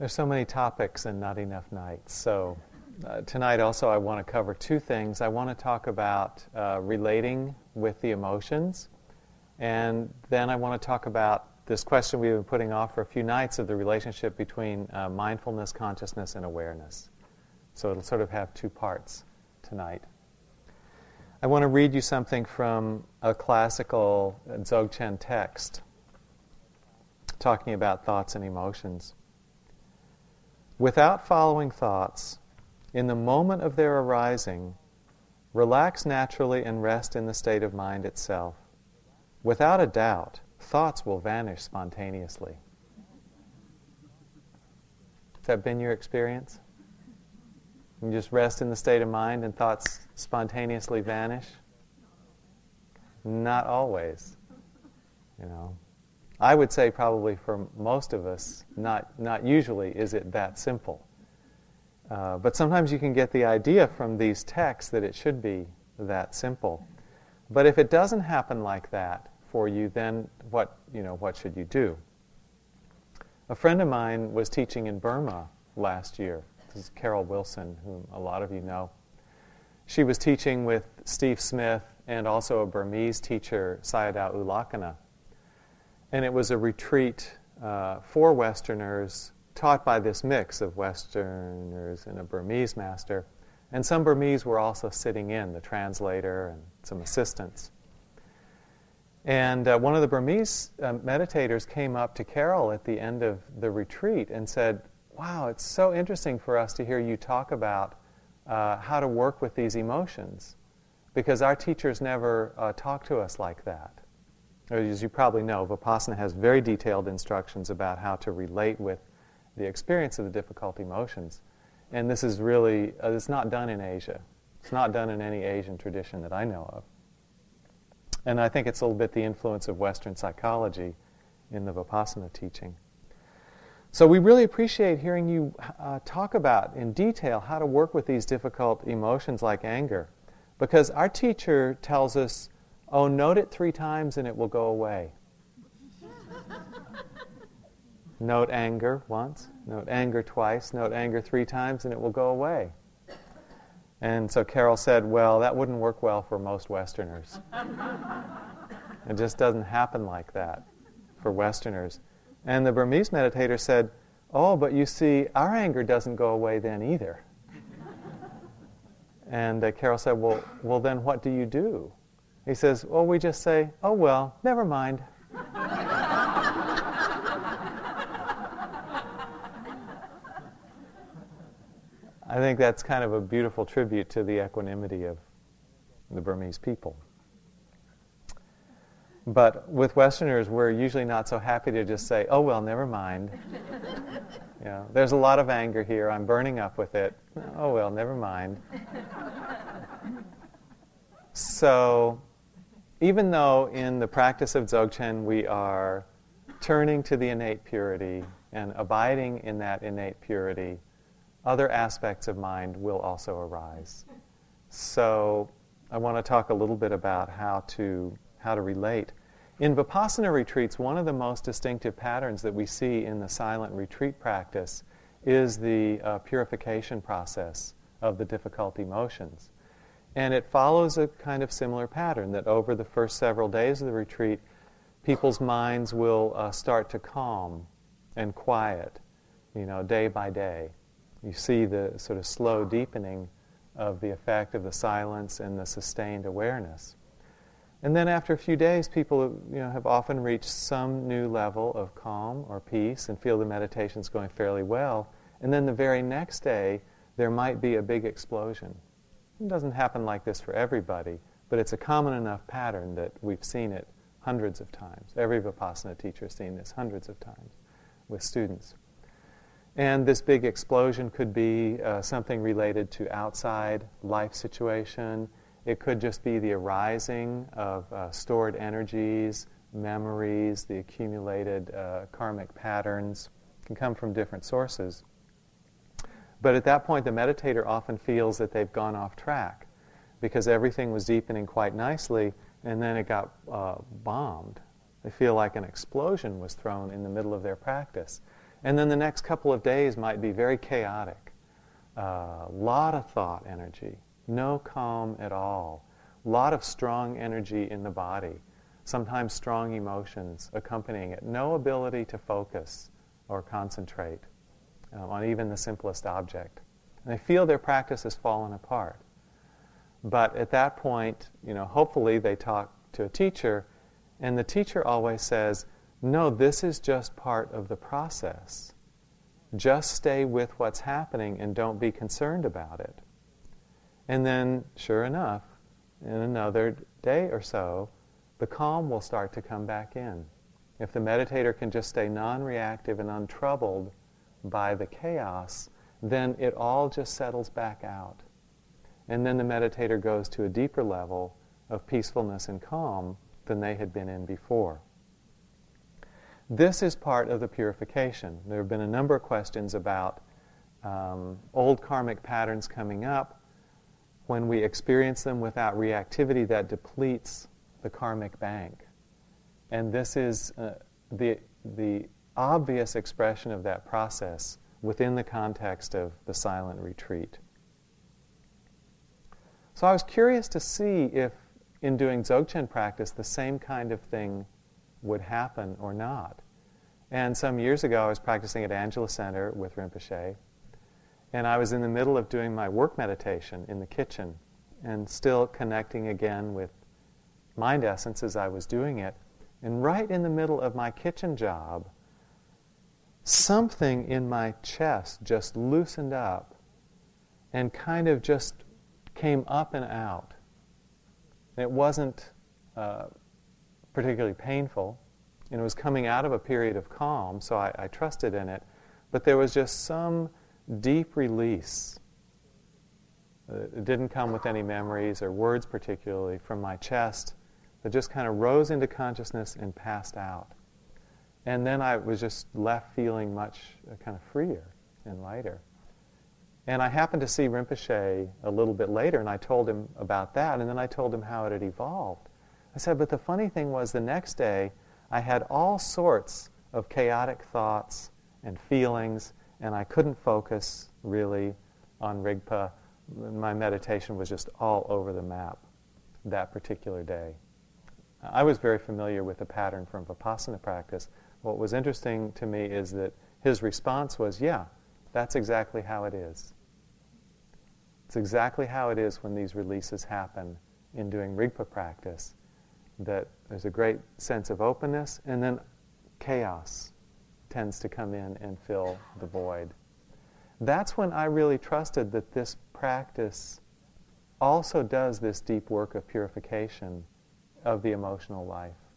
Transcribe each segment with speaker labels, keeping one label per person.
Speaker 1: There's so many topics and not enough nights. So uh, tonight also I want to cover two things. I want to talk about uh, relating with the emotions, and then I want to talk about this question we've been putting off for a few nights of the relationship between uh, mindfulness, consciousness, and awareness. So it'll sort of have two parts tonight. I want to read you something from a classical Dzogchen text talking about thoughts and emotions. Without following thoughts, in the moment of their arising, relax naturally and rest in the state of mind itself. Without a doubt, thoughts will vanish spontaneously. Has that been your experience? You just rest in the state of mind and thoughts spontaneously vanish? Not always. You know. I would say probably for most of us, not, not usually is it that simple. Uh, but sometimes you can get the idea from these texts that it should be that simple. But if it doesn't happen like that for you, then what, you know, what should you do? A friend of mine was teaching in Burma last year. This is Carol Wilson, whom a lot of you know. She was teaching with Steve Smith and also a Burmese teacher, Sayadaw U Lakkhana. And it was a retreat uh, for Westerners taught by this mix of Westerners and a Burmese master. And some Burmese were also sitting in, the translator and some assistants. And uh, one of the Burmese uh, meditators came up to Carol at the end of the retreat and said, Wow, it's so interesting for us to hear you talk about uh, how to work with these emotions because our teachers never uh, talk to us like that. As you probably know, Vipassana has very detailed instructions about how to relate with the experience of the difficult emotions. And this is really, uh, it's not done in Asia. It's not done in any Asian tradition that I know of. And I think it's a little bit the influence of Western psychology in the Vipassana teaching. So we really appreciate hearing you uh, talk about in detail how to work with these difficult emotions like anger. Because our teacher tells us, oh, note it three times and it will go away. note anger once, note anger twice, note anger three times, and it will go away. And so Carol said, Well, that wouldn't work well for most Westerners. it just doesn't happen like that for Westerners. And the Burmese meditator said, Oh, but you see, our anger doesn't go away then either. and uh, Carol said, well, well, then what do you do? He says, Well, we just say, Oh, well, never mind. I think that's kind of a beautiful tribute to the equanimity of the Burmese people. But with Westerners, we're usually not so happy to just say, oh, well, never mind. you know, there's a lot of anger here. I'm burning up with it. Oh, well, never mind. so, even though in the practice of Dzogchen we are turning to the innate purity and abiding in that innate purity, other aspects of mind will also arise. So I want to talk a little bit about how to, how to relate. In Vipassana retreats, one of the most distinctive patterns that we see in the silent retreat practice is the uh, purification process of the difficult emotions. And it follows a kind of similar pattern that over the first several days of the retreat, people's minds will uh, start to calm and quiet, you know, day by day you see the sort of slow deepening of the effect of the silence and the sustained awareness. And then after a few days, people you know, have often reached some new level of calm or peace and feel the meditation's going fairly well. And then the very next day, there might be a big explosion. It doesn't happen like this for everybody, but it's a common enough pattern that we've seen it hundreds of times. Every Vipassana teacher has seen this hundreds of times with students. And this big explosion could be uh, something related to outside life situation. It could just be the arising of uh, stored energies, memories, the accumulated uh, karmic patterns. It can come from different sources. But at that point, the meditator often feels that they've gone off track because everything was deepening quite nicely and then it got uh, bombed. They feel like an explosion was thrown in the middle of their practice. And then the next couple of days might be very chaotic. A uh, lot of thought energy, no calm at all. A lot of strong energy in the body, sometimes strong emotions accompanying it. No ability to focus or concentrate um, on even the simplest object. And they feel their practice has fallen apart. But at that point, you know, hopefully they talk to a teacher, and the teacher always says, No, this is just part of the process. Just stay with what's happening and don't be concerned about it. And then, sure enough, in another day or so, the calm will start to come back in. If the meditator can just stay non reactive and untroubled by the chaos, then it all just settles back out. And then the meditator goes to a deeper level of peacefulness and calm than they had been in before. This is part of the purification. There have been a number of questions about um, old karmic patterns coming up. When we experience them without reactivity, that depletes the karmic bank. And this is uh, the, the obvious expression of that process within the context of the silent retreat. So I was curious to see if, in doing Dzogchen practice, the same kind of thing would happen or not. And some years ago, I was practicing at Angela Center with Rinpoche, and I was in the middle of doing my work meditation in the kitchen and still connecting again with mind essence as I was doing it. And right in the middle of my kitchen job, something in my chest just loosened up and kind of just came up and out. it wasn't uh, particularly painful. And it was coming out of a period of calm, so I, I trusted in it. But there was just some deep release. Uh, it didn't come with any memories or words, particularly, from my chest, but just kind of rose into consciousness and passed out. And then I was just left feeling much uh, kind of freer and lighter. And I happened to see Rinpoche a little bit later, and I told him about that, and then I told him how it had evolved. I said, but the funny thing was, the next day, I had all sorts of chaotic thoughts and feelings, and I couldn't focus really on Rigpa. My meditation was just all over the map that particular day. I was very familiar with the pattern from Vipassana practice, what was interesting to me is that his response was, yeah, that's exactly how it is. It's exactly how it is when these releases happen in doing Rigpa practice, that there's a great sense of openness, and then chaos tends to come in and fill the void. That's when I really trusted that this practice also does this deep work of purification of the emotional life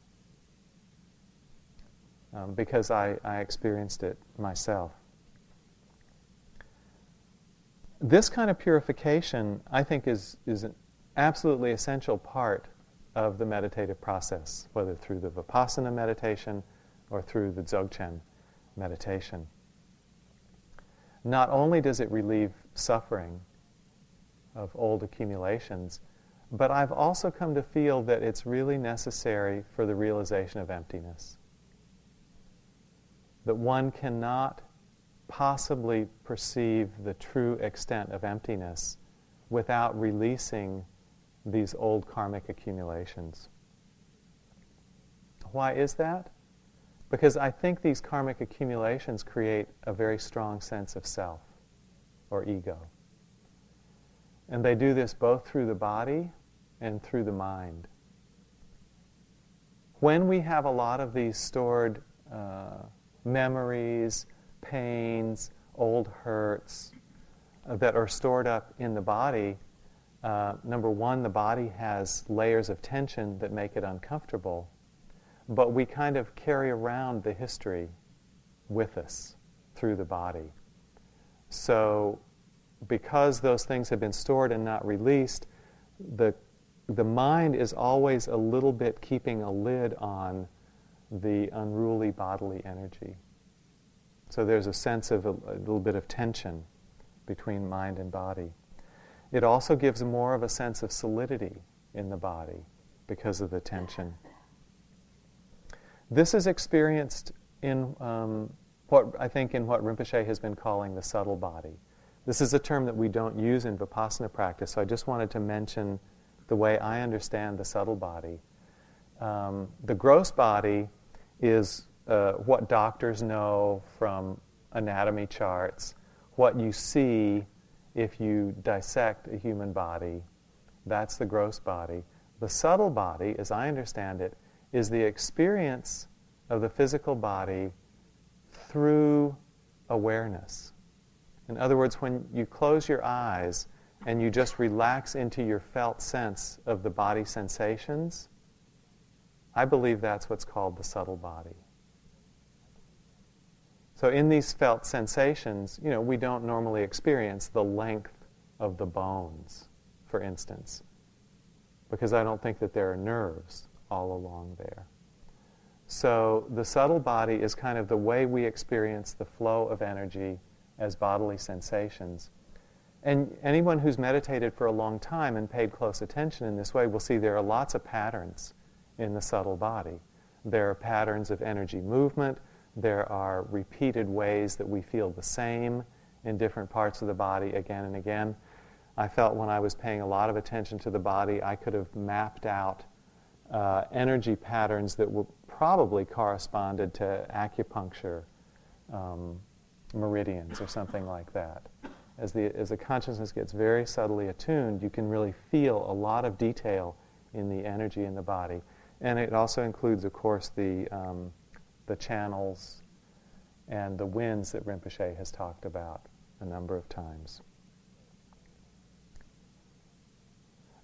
Speaker 1: um, because I, I experienced it myself. This kind of purification, I think, is, is an absolutely essential part of the meditative process, whether through the Vipassana meditation or through the Dzogchen meditation. Not only does it relieve suffering of old accumulations, but I've also come to feel that it's really necessary for the realization of emptiness that one cannot possibly perceive the true extent of emptiness without releasing these old karmic accumulations. Why is that? Because I think these karmic accumulations create a very strong sense of self or ego. And they do this both through the body and through the mind. When we have a lot of these stored uh, memories, pains, old hurts uh, that are stored up in the body, uh, number one, the body has layers of tension that make it uncomfortable, but we kind of carry around the history with us through the body. So, because those things have been stored and not released, the, the mind is always a little bit keeping a lid on the unruly bodily energy. So there's a sense of a, a, little bit of tension between mind and body. It also gives more of a sense of solidity in the body because of the tension. This is experienced in um, what I think in what Rinpoche has been calling the subtle body. This is a term that we don't use in Vipassana practice, so I just wanted to mention the way I understand the subtle body. Um, the gross body is uh, what doctors know from anatomy charts, what you see if you dissect a human body. That's the gross body. The subtle body, as I understand it, is the experience of the physical body through awareness. In other words, when you close your eyes and you just relax into your felt sense of the body sensations, I believe that's what's called the subtle body. So in these felt sensations, you know, we don't normally experience the length of the bones, for instance, because I don't think that there are nerves all along there. So the subtle body is kind of the way we experience the flow of energy as bodily sensations. And anyone who's meditated for a long time and paid close attention in this way will see there are lots of patterns in the subtle body. There are patterns of energy movement, there are repeated ways that we feel the same in different parts of the body again and again. I felt when I was paying a lot of attention to the body, I could have mapped out uh, energy patterns that were probably corresponded to acupuncture um, meridians or something like that. As the, as the consciousness gets very subtly attuned, you can really feel a lot of detail in the energy in the body. And it also includes, of course, the, um, the channels and the winds that Rinpoche has talked about a number of times.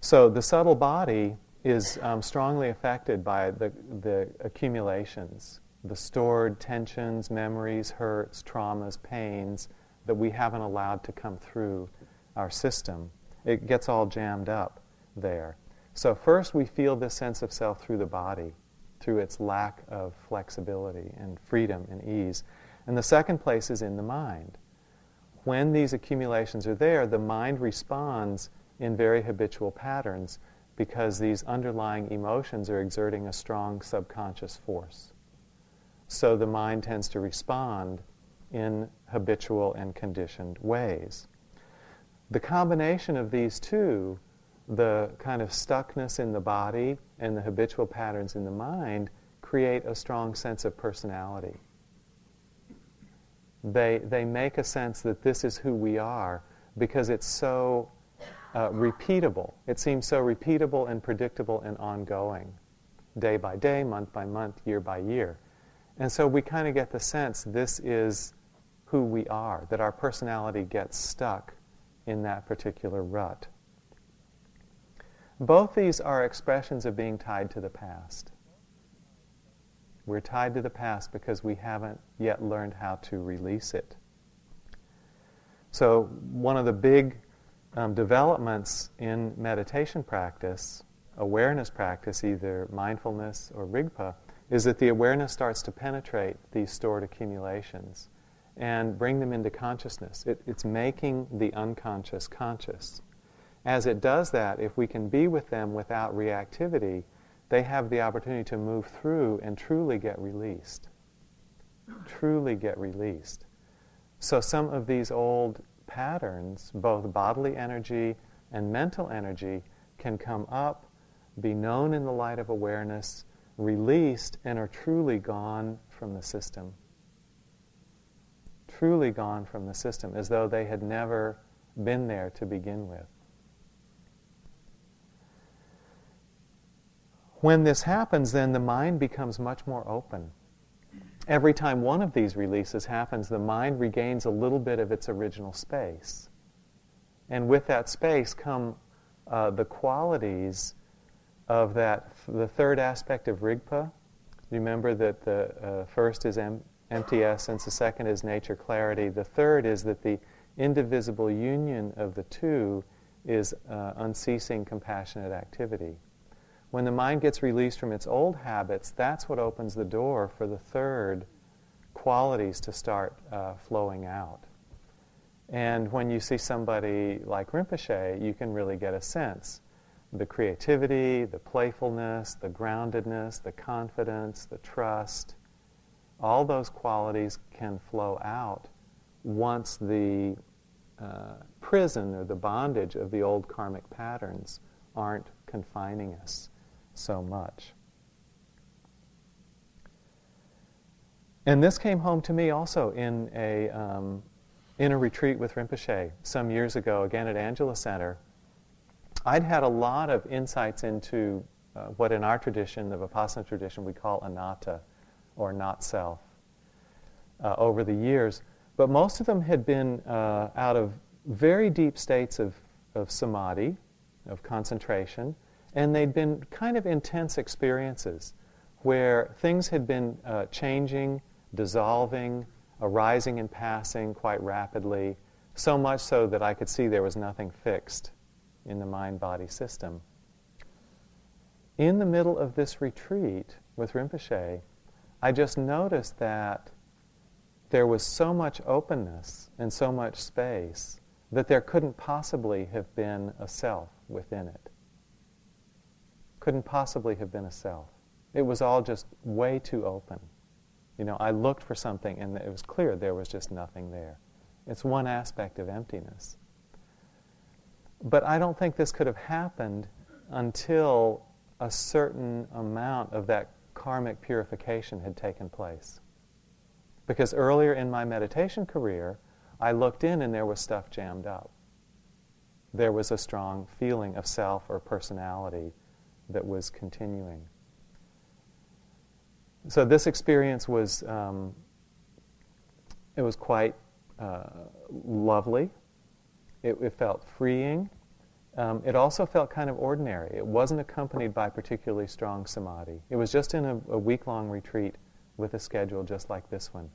Speaker 1: So the subtle body is um, strongly affected by the, the accumulations, the stored tensions, memories, hurts, traumas, pains that we haven't allowed to come through our system. It gets all jammed up there. So, first, we feel this sense of self through the body through its lack of flexibility and freedom and ease. And the second place is in the mind. When these accumulations are there, the mind responds in very habitual patterns because these underlying emotions are exerting a strong subconscious force. So the mind tends to respond in habitual and conditioned ways. The combination of these two the kind of stuckness in the body and the habitual patterns in the mind create a strong sense of personality. They, they make a sense that this is who we are because it's so uh, repeatable. It seems so repeatable and predictable and ongoing, day by day, month by month, year by year. And so we kind of get the sense this is who we are, that our personality gets stuck in that particular rut. Both these are expressions of being tied to the past. We're tied to the past because we haven't yet learned how to release it. So, one of the big um, developments in meditation practice, awareness practice, either mindfulness or rigpa, is that the awareness starts to penetrate these stored accumulations and bring them into consciousness. It, it's making the unconscious conscious. As it does that, if we can be with them without reactivity, they have the opportunity to move through and truly get released. Truly get released. So some of these old patterns, both bodily energy and mental energy, can come up, be known in the light of awareness, released, and are truly gone from the system. Truly gone from the system, as though they had never been there to begin with. When this happens, then the mind becomes much more open. Every time one of these releases happens, the mind regains a little bit of its original space. And with that space come uh, the qualities of that, the third aspect of Rigpa. Remember that the uh, first is em- empty essence, the second is nature clarity, the third is that the indivisible union of the two is uh, unceasing compassionate activity. When the mind gets released from its old habits, that's what opens the door for the third qualities to start uh, flowing out. And when you see somebody like Rinpoche, you can really get a sense. The creativity, the playfulness, the groundedness, the confidence, the trust, all those qualities can flow out once the uh, prison or the bondage of the old karmic patterns aren't confining us so much. And this came home to me also in a, um, in a retreat with Rinpoche some years ago, again at Angela Center. I'd had a lot of insights into uh, what in our tradition, the Vipassana tradition, we call anatta, or not self, uh, over the years. But most of them had been uh, out of very deep states of, of samadhi, of concentration, and they'd been kind of intense experiences where things had been uh, changing, dissolving, arising and passing quite rapidly, so much so that I could see there was nothing fixed in the mind body system. In the middle of this retreat with Rinpoche, I just noticed that there was so much openness and so much space that there couldn't possibly have been a self within it. Couldn't possibly have been a self. It was all just way too open. You know, I looked for something and it was clear there was just nothing there. It's one aspect of emptiness. But I don't think this could have happened until a certain amount of that karmic purification had taken place. Because earlier in my meditation career, I looked in and there was stuff jammed up. There was a strong feeling of self or personality that was continuing. So this experience was um, it was quite uh, lovely. It, it, felt freeing. Um, it also felt kind of ordinary. It wasn't accompanied by particularly strong samadhi. It was just in a, a week-long retreat with a schedule just like this one.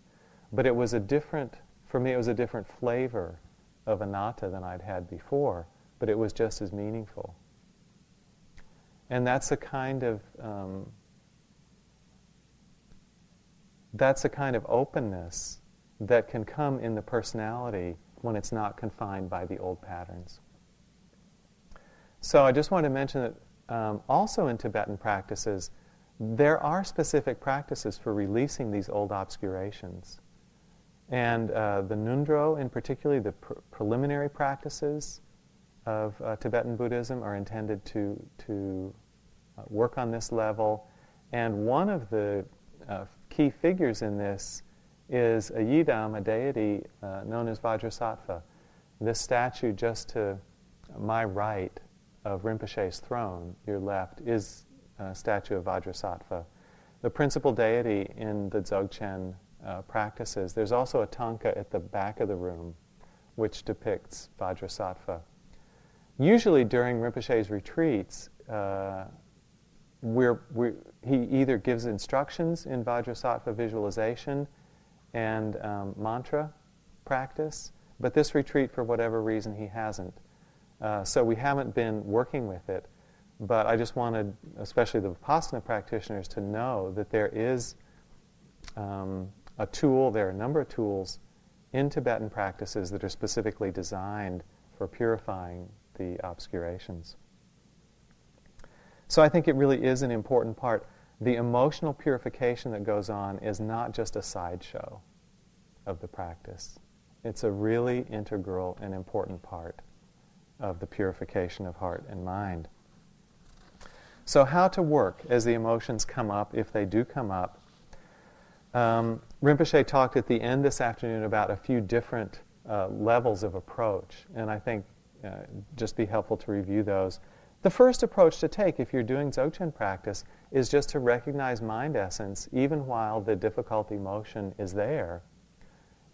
Speaker 1: But it was a different, for me, it was a different flavor of anatta than I'd had before, but it was just as meaningful. And that's a kind of um, that's a kind of openness that can come in the personality when it's not confined by the old patterns. So I just want to mention that um, also in Tibetan practices, there are specific practices for releasing these old obscurations. And uh, the Ngöndro, in particular, the pr- preliminary practices of uh, Tibetan Buddhism, are intended to, to uh, work on this level. And one of the uh, key figures in this is a yidam, a deity uh, known as Vajrasattva. This statue, just to my right of Rinpoche's throne, your left, is a statue of Vajrasattva. The principal deity in the Dzogchen uh, practices. There's also a tanka at the back of the room which depicts Vajrasattva. Usually during Rinpoche's retreats, uh, we're, we're, he either gives instructions in Vajrasattva visualization and um, mantra practice, but this retreat, for whatever reason, he hasn't. Uh, so we haven't been working with it. But I just wanted, especially the Vipassana practitioners, to know that there is um, a tool, there are a number of tools in Tibetan practices that are specifically designed for purifying the obscurations. So I think it really is an important part. The emotional purification that goes on is not just a sideshow of the practice. It's a really integral and important part of the purification of heart and mind. So, how to work as the emotions come up, if they do come up. Um, Rinpoche talked at the end this afternoon about a few different uh, levels of approach, and I think uh, just be helpful to review those. The first approach to take if you're doing Dzogchen practice is just to recognize mind essence even while the difficult emotion is there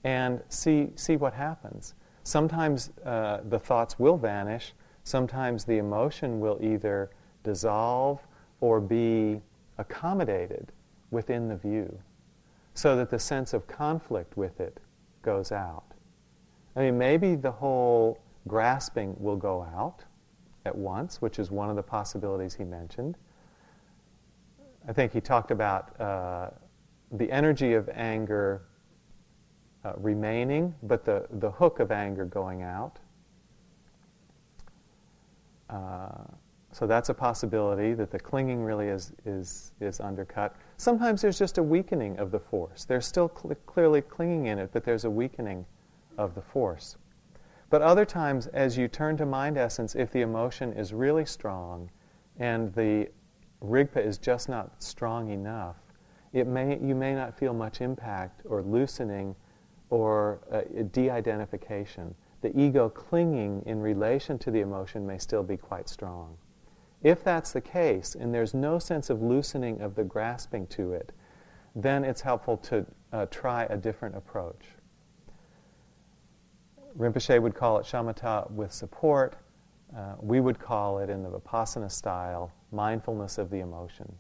Speaker 1: and see, see what happens. Sometimes uh, the thoughts will vanish, sometimes the emotion will either dissolve or be accommodated within the view so that the sense of conflict with it goes out. I mean, maybe the whole grasping will go out at once, which is one of the possibilities he mentioned. I think he talked about uh, the energy of anger uh, remaining, but the, the hook of anger going out. Uh, so that's a possibility that the clinging really is, is, is undercut. Sometimes there's just a weakening of the force. They're still cl- clearly clinging in it, but there's a weakening of the force. But other times, as you turn to mind essence, if the emotion is really strong and the rigpa is just not strong enough, it may, you may not feel much impact or loosening or uh, de identification. The ego clinging in relation to the emotion may still be quite strong. If that's the case, and there's no sense of loosening of the grasping to it, then it's helpful to uh, try a different approach. Rinpoche would call it shamatha with support. Uh, we would call it, in the Vipassana style, mindfulness of the emotion.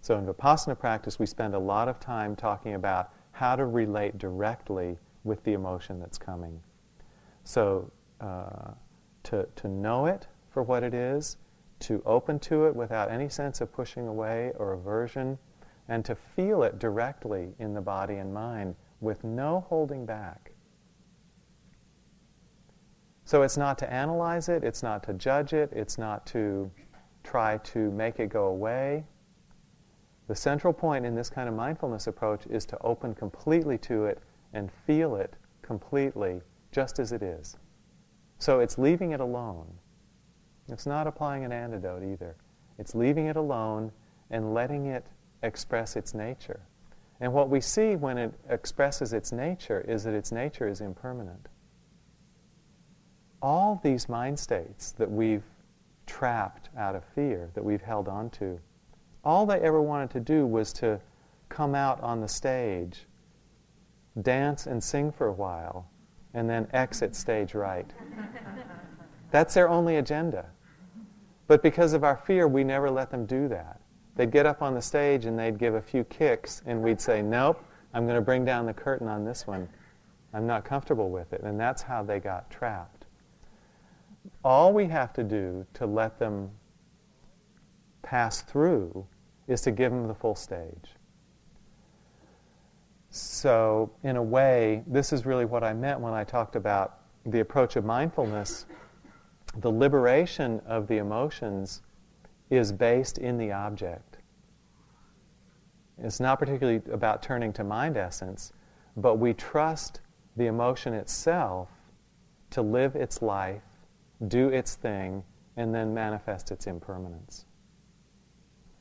Speaker 1: So, in Vipassana practice, we spend a lot of time talking about how to relate directly with the emotion that's coming. So, uh, to, to know it for what it is, to open to it without any sense of pushing away or aversion, and to feel it directly in the body and mind with no holding back. So it's not to analyze it, it's not to judge it, it's not to try to make it go away. The central point in this kind of mindfulness approach is to open completely to it and feel it completely just as it is. So it's leaving it alone. It's not applying an antidote either. It's leaving it alone and letting it express its nature. And what we see when it expresses its nature is that its nature is impermanent. All these mind states that we've trapped out of fear, that we've held on to, all they ever wanted to do was to come out on the stage, dance and sing for a while, and then exit stage right. That's their only agenda. But because of our fear, we never let them do that. They'd get up on the stage and they'd give a few kicks, and we'd say, Nope, I'm going to bring down the curtain on this one. I'm not comfortable with it. And that's how they got trapped. All we have to do to let them pass through is to give them the full stage. So, in a way, this is really what I meant when I talked about the approach of mindfulness. The liberation of the emotions is based in the object. It's not particularly about turning to mind essence, but we trust the emotion itself to live its life, do its thing, and then manifest its impermanence.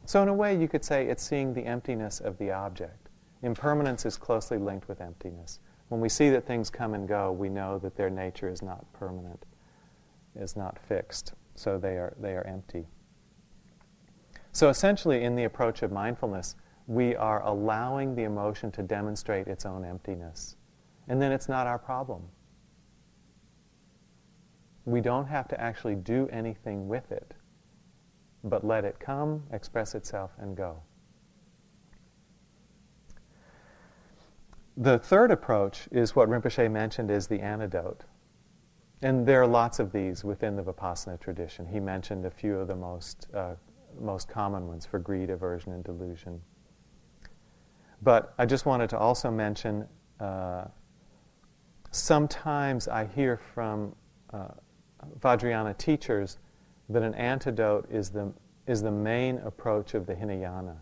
Speaker 1: So, in a way, you could say it's seeing the emptiness of the object. Impermanence is closely linked with emptiness. When we see that things come and go, we know that their nature is not permanent, is not fixed. So they are, they are empty. So essentially, in the approach of mindfulness, we are allowing the emotion to demonstrate its own emptiness. And then it's not our problem. We don't have to actually do anything with it, but let it come, express itself, and go. The third approach is what Rinpoche mentioned is the antidote. And there are lots of these within the Vipassana tradition. He mentioned a few of the most, uh, most common ones for greed, aversion, and delusion. But I just wanted to also mention uh, sometimes I hear from uh, Vajrayana teachers that an antidote is the, is the main approach of the Hinayana.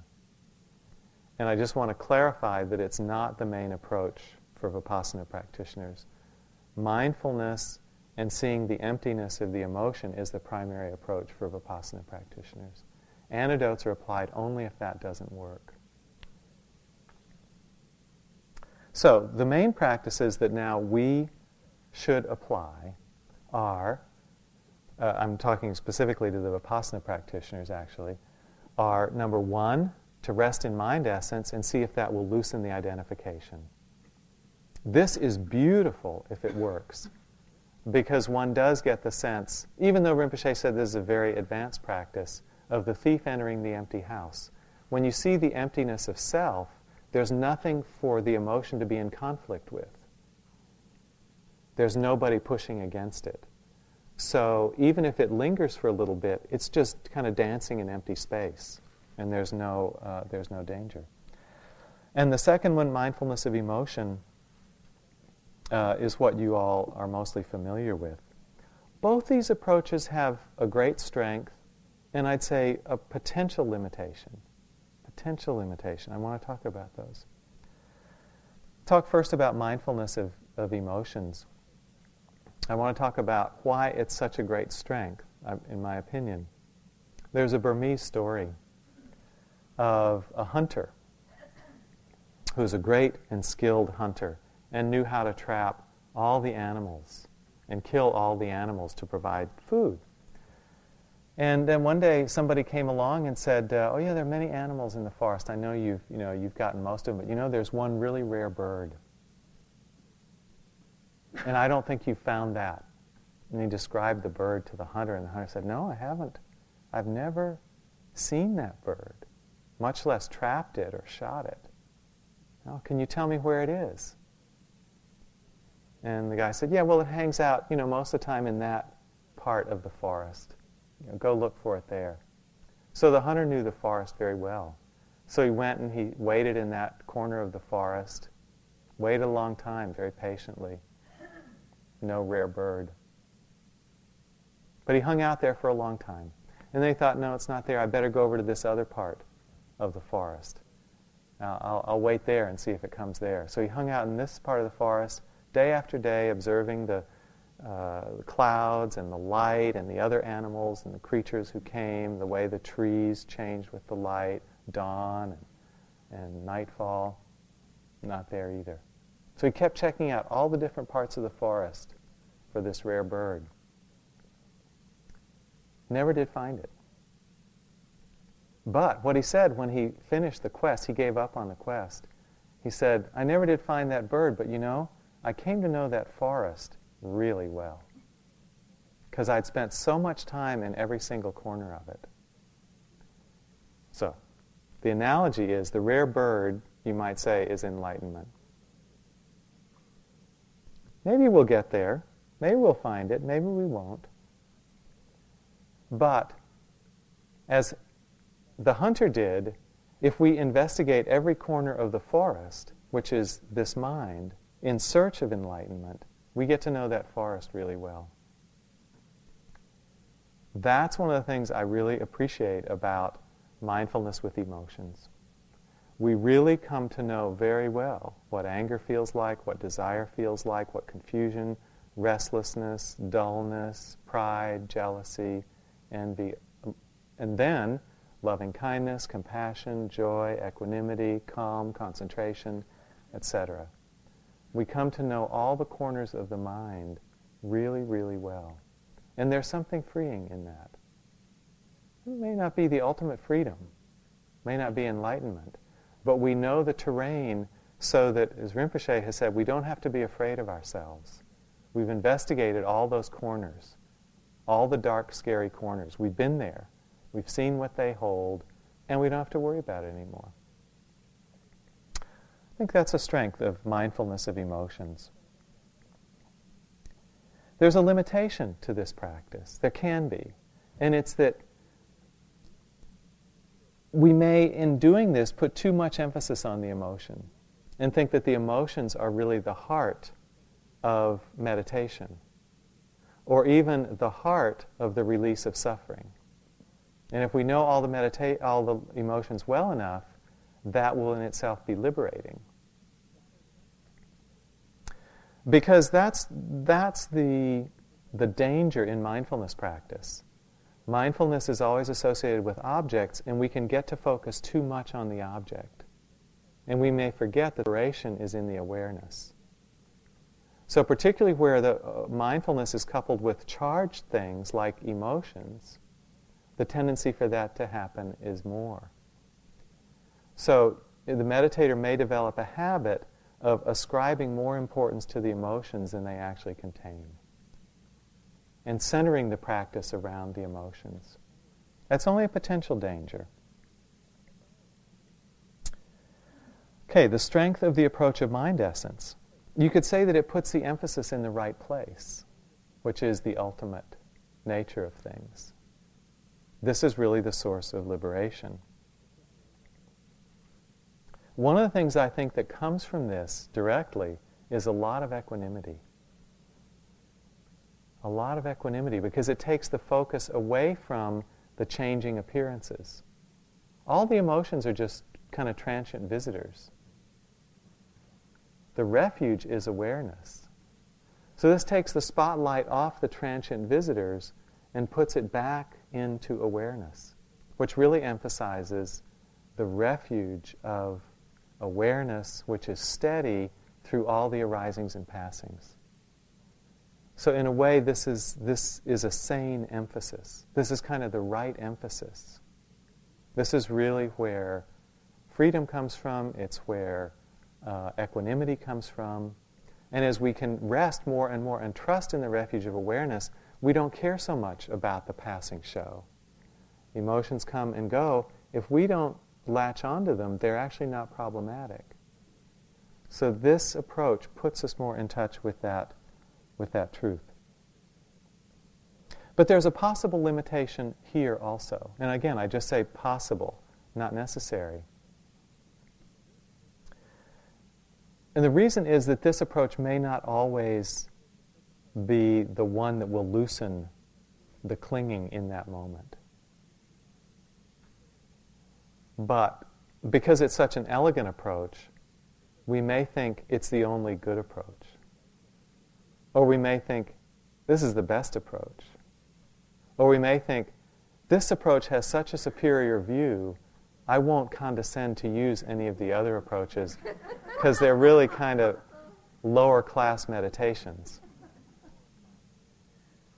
Speaker 1: And I just want to clarify that it's not the main approach for Vipassana practitioners. Mindfulness and seeing the emptiness of the emotion is the primary approach for Vipassana practitioners. Antidotes are applied only if that doesn't work. So, the main practices that now we should apply are uh, I'm talking specifically to the Vipassana practitioners actually, are number one, to rest in mind essence and see if that will loosen the identification. This is beautiful if it works, because one does get the sense, even though Rinpoche said this is a very advanced practice, of the thief entering the empty house. When you see the emptiness of self, there's nothing for the emotion to be in conflict with. There's nobody pushing against it. So even if it lingers for a little bit, it's just kind of dancing in empty space and there's no, uh, there's no danger. And the second one, mindfulness of emotion, uh, is what you all are mostly familiar with. both these approaches have a great strength and I'd say a potential limitation. Potential limitation. I want to talk about those. Talk first about mindfulness of, of emotions. I want to talk about why it's such a great strength, uh, in my opinion. There's a Burmese story of a hunter who's a great and skilled hunter and knew how to trap all the animals and kill all the animals to provide food. And then one day somebody came along and said, uh, "Oh yeah, there are many animals in the forest. I know you've you know you've gotten most of them, but you know there's one really rare bird, and I don't think you found that." And he described the bird to the hunter, and the hunter said, "No, I haven't. I've never seen that bird, much less trapped it or shot it. Oh, can you tell me where it is?" And the guy said, "Yeah, well, it hangs out, you know, most of the time in that part of the forest." You know, go look for it there. So the hunter knew the forest very well. So he went and he waited in that corner of the forest, waited a long time, very patiently. No rare bird. But he hung out there for a long time. And then he thought, no, it's not there. I better go over to this other part of the forest. I'll, I'll, wait there and see if it comes there. So he hung out in this part of the forest day after day, observing the uh, the clouds and the light and the other animals and the creatures who came, the way the trees changed with the light, dawn and, and nightfall. Not there either. So he kept checking out all the different parts of the forest for this rare bird. Never did find it. But what he said when he finished the quest, he gave up on the quest. He said, I never did find that bird, but you know, I came to know that forest really well. Because I'd spent so much time in every single corner of it. So, the analogy is the rare bird, you might say, is enlightenment. Maybe we'll get there. Maybe we'll find it. Maybe we won't. But, as the hunter did, if we investigate every corner of the forest, which is this mind, in search of enlightenment, we get to know that forest really well. That's one of the things I really appreciate about mindfulness with emotions. We really come to know very well what anger feels like, what desire feels like, what confusion, restlessness, dullness, pride, jealousy, envy, and then loving kindness, compassion, joy, equanimity, calm, concentration, etc we come to know all the corners of the mind really, really well. And there's something freeing in that. It may not be the ultimate freedom, may not be enlightenment, but we know the terrain so that, as Rinpoche has said, we don't have to be afraid of ourselves. We've investigated all those corners, all the dark, scary corners. We've been there. We've seen what they hold, and we don't have to worry about it anymore. I think that's a strength of mindfulness of emotions. There's a limitation to this practice. There can be. And it's that we may, in doing this, put too much emphasis on the emotion and think that the emotions are really the heart of meditation or even the heart of the release of suffering. And if we know all the, medita- all the emotions well enough, that will in itself be liberating. Because that's, that's the, the danger in mindfulness practice. Mindfulness is always associated with objects, and we can get to focus too much on the object. And we may forget that the liberation is in the awareness. So, particularly where the uh, mindfulness is coupled with charged things like emotions, the tendency for that to happen is more. So, the meditator may develop a habit of ascribing more importance to the emotions than they actually contain. And centering the practice around the emotions. That's only a potential danger. Okay, the strength of the approach of mind essence. You could say that it puts the emphasis in the right place, which is the ultimate nature of things. This is really the source of liberation. One of the things I think that comes from this directly is a lot of equanimity. a lot of equanimity because it takes the focus away from the changing appearances. All the emotions are just kind of transient visitors. The refuge is awareness. So this takes the spotlight off the transient visitors and puts it back into awareness, which really emphasizes the refuge of awareness, which is steady through all the arisings and passings. So, in a way, this is, this is a sane emphasis. This is kind of the right emphasis. This is really where freedom comes from, it's where uh, equanimity comes from. And as we can rest more and more and trust in the refuge of awareness, we don't care so much about the passing show. Emotions come and go. If we don't latch onto them, they're actually not problematic. So this approach puts us more in touch with that, with that truth. But there's a possible limitation here also. And again, I just say possible, not necessary. And the reason is that this approach may not always be the one that will loosen the clinging in that moment. But because it's such an elegant approach, we may think it's the only good approach. Or we may think this is the best approach. Or we may think this approach has such a superior view, I won't condescend to use any of the other approaches because they're really kind of lower class meditations.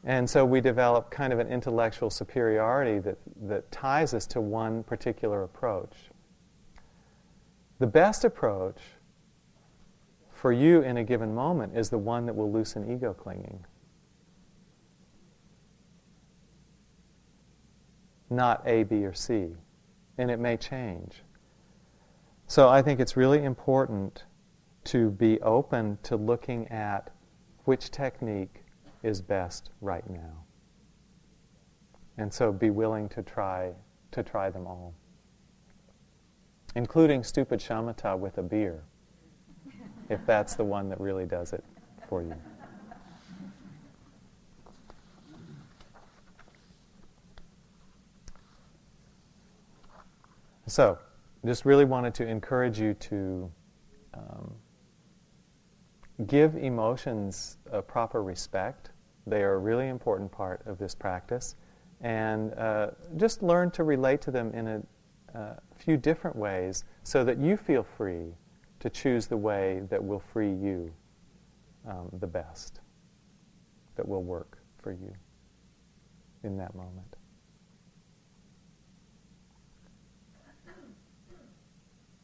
Speaker 1: And so we develop kind of an intellectual superiority that, that ties us to one particular approach. The best approach for you in a given moment is the one that will loosen ego clinging. Not A, B, or C. And it may change. So I think it's really important to be open to looking at which technique is best right now. And so be willing to try to try them all. Including stupid shamatha with a beer, if that's the one that really does it for you. So, just really wanted to encourage you to um, give emotions a proper respect. They are a really important part of this practice. And uh, just learn to relate to them in a uh, few different ways so that you feel free to choose the way that will free you um, the best, that will work for you in that moment.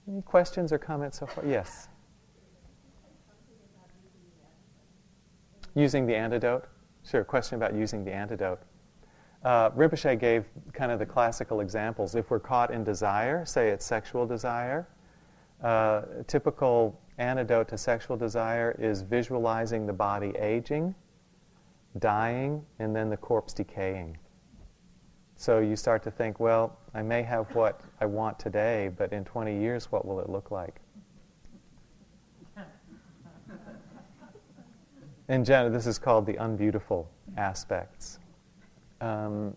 Speaker 1: Any questions or comments so far? Yes. Using the antidote? Sure, question about using the antidote. Uh, Rinpoche gave kind of the classical examples. If we're caught in desire, say it's sexual desire, uh, typical antidote to sexual desire is visualizing the body aging, dying, and then the corpse decaying. So you start to think, well, I may have what I want today, but in 20 years, what will it look like? In general, this is called the unbeautiful aspects. Um,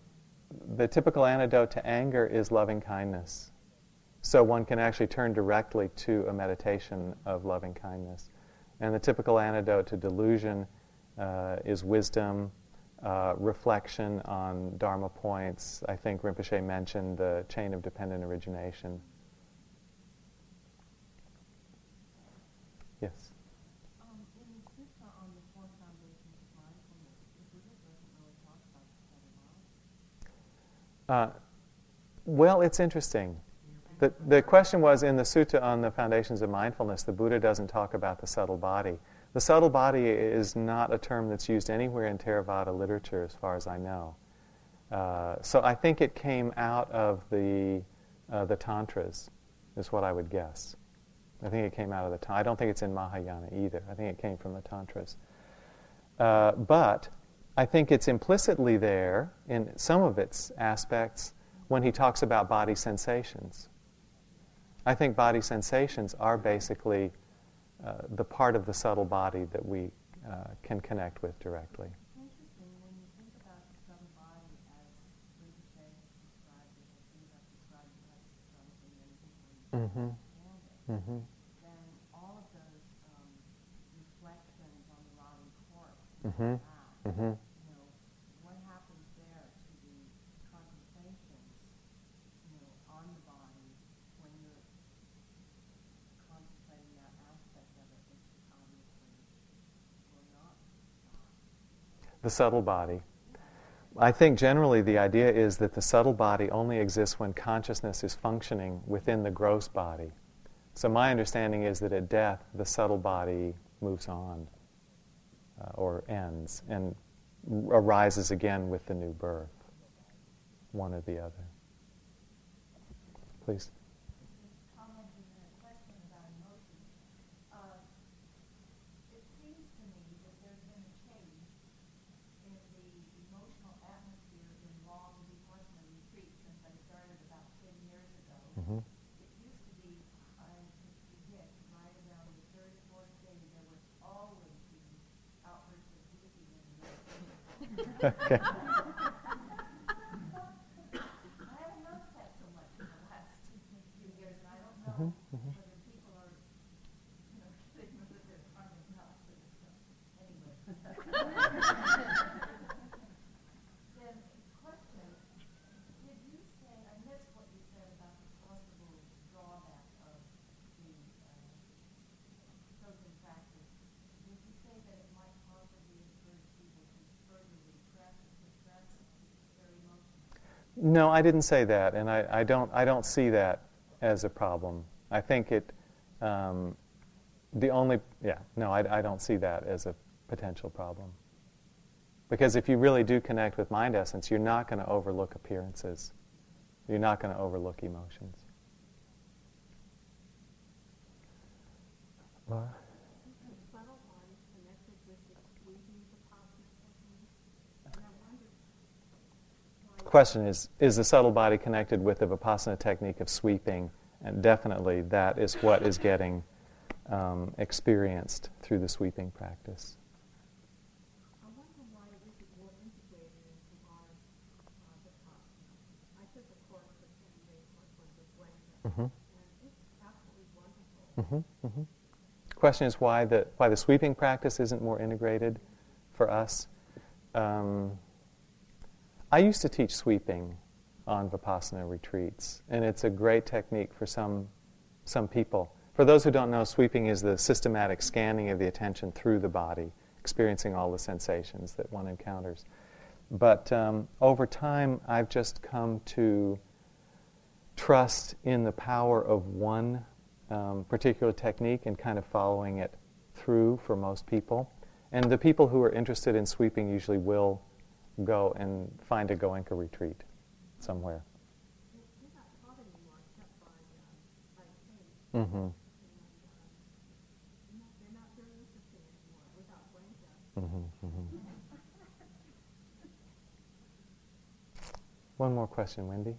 Speaker 1: the typical antidote to anger is loving kindness. So one can actually turn directly to a meditation of loving kindness. And the typical antidote to delusion uh, is wisdom, uh, reflection on Dharma points. I think Rinpoche mentioned the chain of dependent origination. Yes.
Speaker 2: Um, in the sutta on the four foundations of mindfulness, the Buddha doesn't really talk about the subtle body.
Speaker 1: Uh, well, it's interesting. The, the question was in the sutta on the foundations of mindfulness, the Buddha doesn't talk about the subtle body. The subtle body is not a term that's used anywhere in Theravada literature, as far as I know. Uh, so I think it came out of the, uh, the Tantras, is what I would guess. I think it came out of the Tantras. I don't think it's in Mahayana either. I think it came from the Tantras. Uh, but I think it's implicitly there in some of its aspects when he talks about body sensations. I think body sensations are basically uh, the part of the subtle body that we uh, can connect with directly. Mm-hmm. Mm-hmm. Mm-hmm.
Speaker 2: Mm-hmm. The
Speaker 1: subtle body. I think generally the idea is that the subtle body only exists when consciousness is functioning within the gross body. So my understanding is that at death, the subtle body moves on uh, or ends and arises again with the new birth, one or the other. Please.
Speaker 3: comment and a question about emotions. Uh, It seems to me that there's been a change in the emotional atmosphere in long Vipassana retreats since I started about ten years ago.
Speaker 1: hmm
Speaker 3: It used to be, I predict, right around the third, fourth day, there would always be outbursts of weeping in the
Speaker 1: Okay.
Speaker 3: I haven't noticed that so much in the last few years, and I don't know
Speaker 1: Mhm, mhm.
Speaker 3: whether people are, you know, getting rid of their karmic knowledge and stuff. Anyway. Then, question, did you say, I missed what you said about the possible drawback of the, uh, Dzogchen practice. Did you say that it might possibly encourage people to further repress and suppress their emotions?
Speaker 1: No, I didn't say that, and I, I don't. I don't see that as a problem. I think it. Um, the only, yeah, no, I, I don't see that as a potential problem. Because if you really do connect with mind essence, you're not going to overlook appearances. You're not going to overlook emotions. Laura?
Speaker 2: The subtle body connected with the sweeping vipassana technique, and I wondered why
Speaker 1: Question is Is the subtle body connected with the Vipassana technique of sweeping? And definitely that is what is getting um, experienced through the sweeping practice.
Speaker 2: I wonder why it isn't more integrated into our uh, Vipassana. I took a course, a 10-day course on Vipassana,
Speaker 1: Mm-hmm.
Speaker 2: and it's absolutely wonderful.
Speaker 1: Mm-hmm. Mm-hmm. Question is why the why the sweeping practice isn't more integrated for us. Um, I used to teach sweeping on Vipassana retreats, and it's a great technique for some some people. For those who don't know, sweeping is the systematic scanning of the attention through the body, experiencing all the sensations that one encounters. But um, over time, I've just come to trust in the power of one um, particular technique and kind of following it through for most people. And the people who are interested in sweeping usually will go and find a Goenka retreat somewhere.
Speaker 2: They're they're not taught anymore except by, uh, by Kate,
Speaker 1: Mm-hmm.
Speaker 2: and, um, you know, they're not very interesting anymore without Goenka.
Speaker 1: Mm-hmm. Mm-hmm. One more question, Wendy.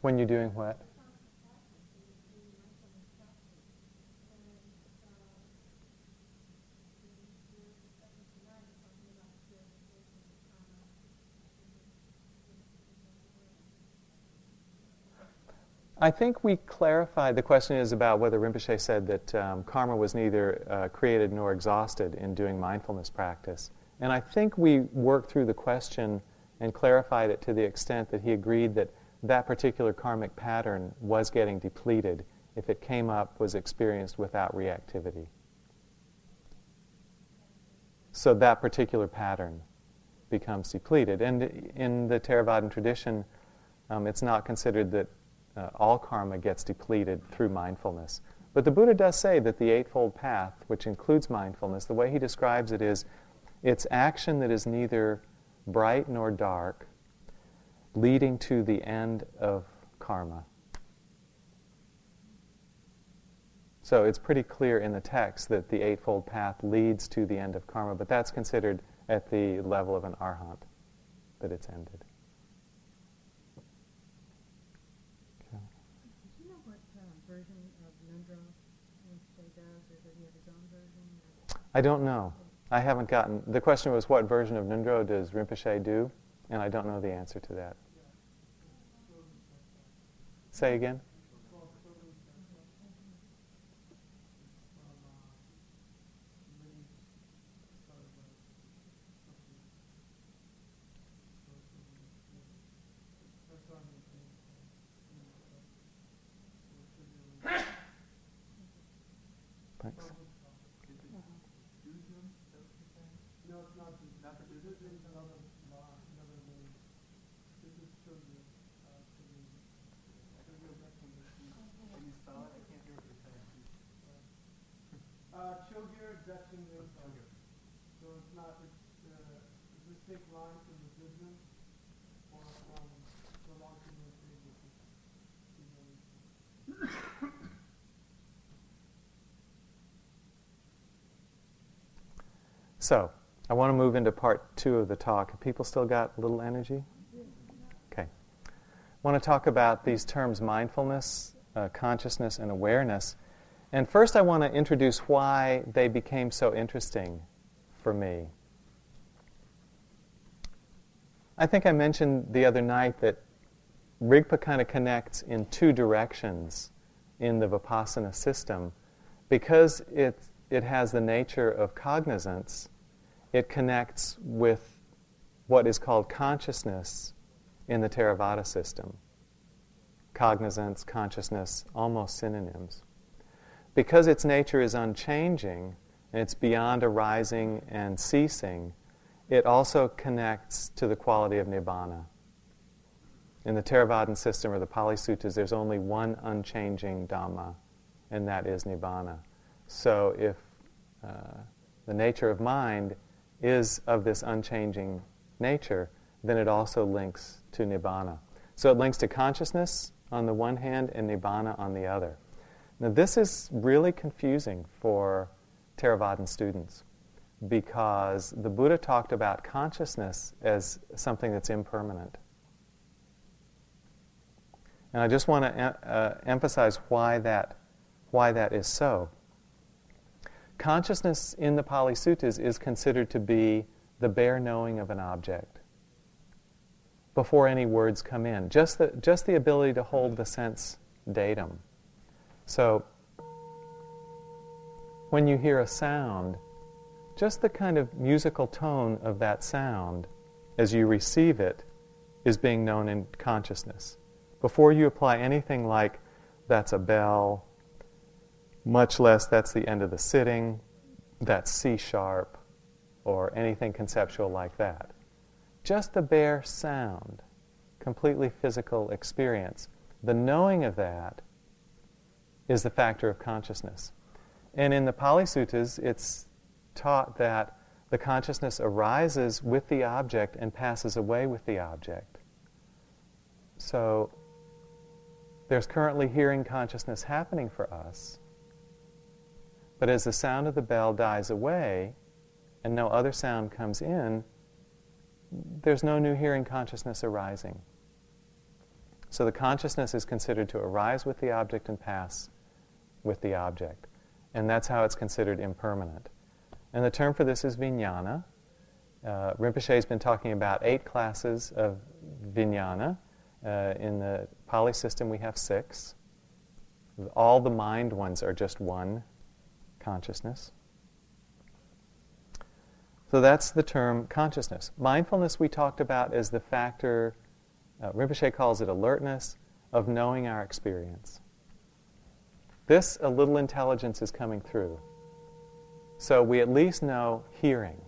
Speaker 1: When you're doing what? I think we clarified. The question is about whether Rinpoche said that um, karma was neither uh, created nor exhausted in doing mindfulness practice. And I think we worked through the question and clarified it to the extent that he agreed that that particular karmic pattern was getting depleted if it came up, was experienced without reactivity. So that particular pattern becomes depleted. And in the Theravadan tradition, um, it's not considered that uh, all karma gets depleted through mindfulness. But the Buddha does say that the Eightfold Path, which includes mindfulness, the way he describes it is it's action that is neither bright nor dark, leading to the end of karma. So it's pretty clear in the text that the Eightfold Path leads to the end of karma, but that's considered at the level of an arhat, that it's ended. Okay.
Speaker 2: Do you know what uh, version of Ngöndro Rinpoche does, or does he have his own version?
Speaker 1: I don't know. I haven't gotten. The question was, what version of Ngondro does Rinpoche do? And I don't know the answer to that. Say again. Thanks.
Speaker 4: No, it's not, not the business, it's another, law, another name. This is children, uh, children. I can go back from this. Can you spell it? I can't hear what you're saying. Uh, Rinpo. So it's not, uh, line from the business or from the long-term
Speaker 1: So, I want to move into part two of the talk. Have people still got a little energy? Okay. I want to talk about these terms mindfulness, uh, consciousness, and awareness. And first, I want to introduce why they became so interesting for me. I think I mentioned the other night that Rigpa kind of connects in two directions in the Vipassana system. Because it, it has the nature of cognizance, it connects with what is called consciousness in the Theravada system. Cognizance, consciousness, almost synonyms. Because its nature is unchanging and it's beyond arising and ceasing, it also connects to the quality of nibbana. In the Theravadan system or the Pali Suttas, there's only one unchanging Dhamma, and that is nibbana. So if uh, the nature of mind is of this unchanging nature, then it also links to nibbana. So it links to consciousness on the one hand and nibbana on the other. Now, this is really confusing for Theravadan students because the Buddha talked about consciousness as something that's impermanent. And I just want to uh, emphasize why that, why that is so. Consciousness in the Pali Suttas is considered to be the bare knowing of an object before any words come in, just the, just the ability to hold the sense datum. So, when you hear a sound, just the kind of musical tone of that sound as you receive it is being known in consciousness. Before you apply anything like, that's a bell, much less that's the end of the sitting, that's C sharp, or anything conceptual like that. Just the bare sound, completely physical experience. The knowing of that is the factor of consciousness. And in the Pali Suttas, it's taught that the consciousness arises with the object and passes away with the object. So there's currently hearing consciousness happening for us. But as the sound of the bell dies away and no other sound comes in, there's no new hearing consciousness arising. So the consciousness is considered to arise with the object and pass with the object. And that's how it's considered impermanent. And the term for this is vijnana. Uh, Rinpoche has been talking about eight classes of vijnana. Uh, in the Pali system, we have six. All the mind ones are just one consciousness. So that's the term consciousness. Mindfulness we talked about as the factor, uh, Rinpoche calls it alertness, of knowing our experience. This, a little intelligence is coming through. So we at least know hearing.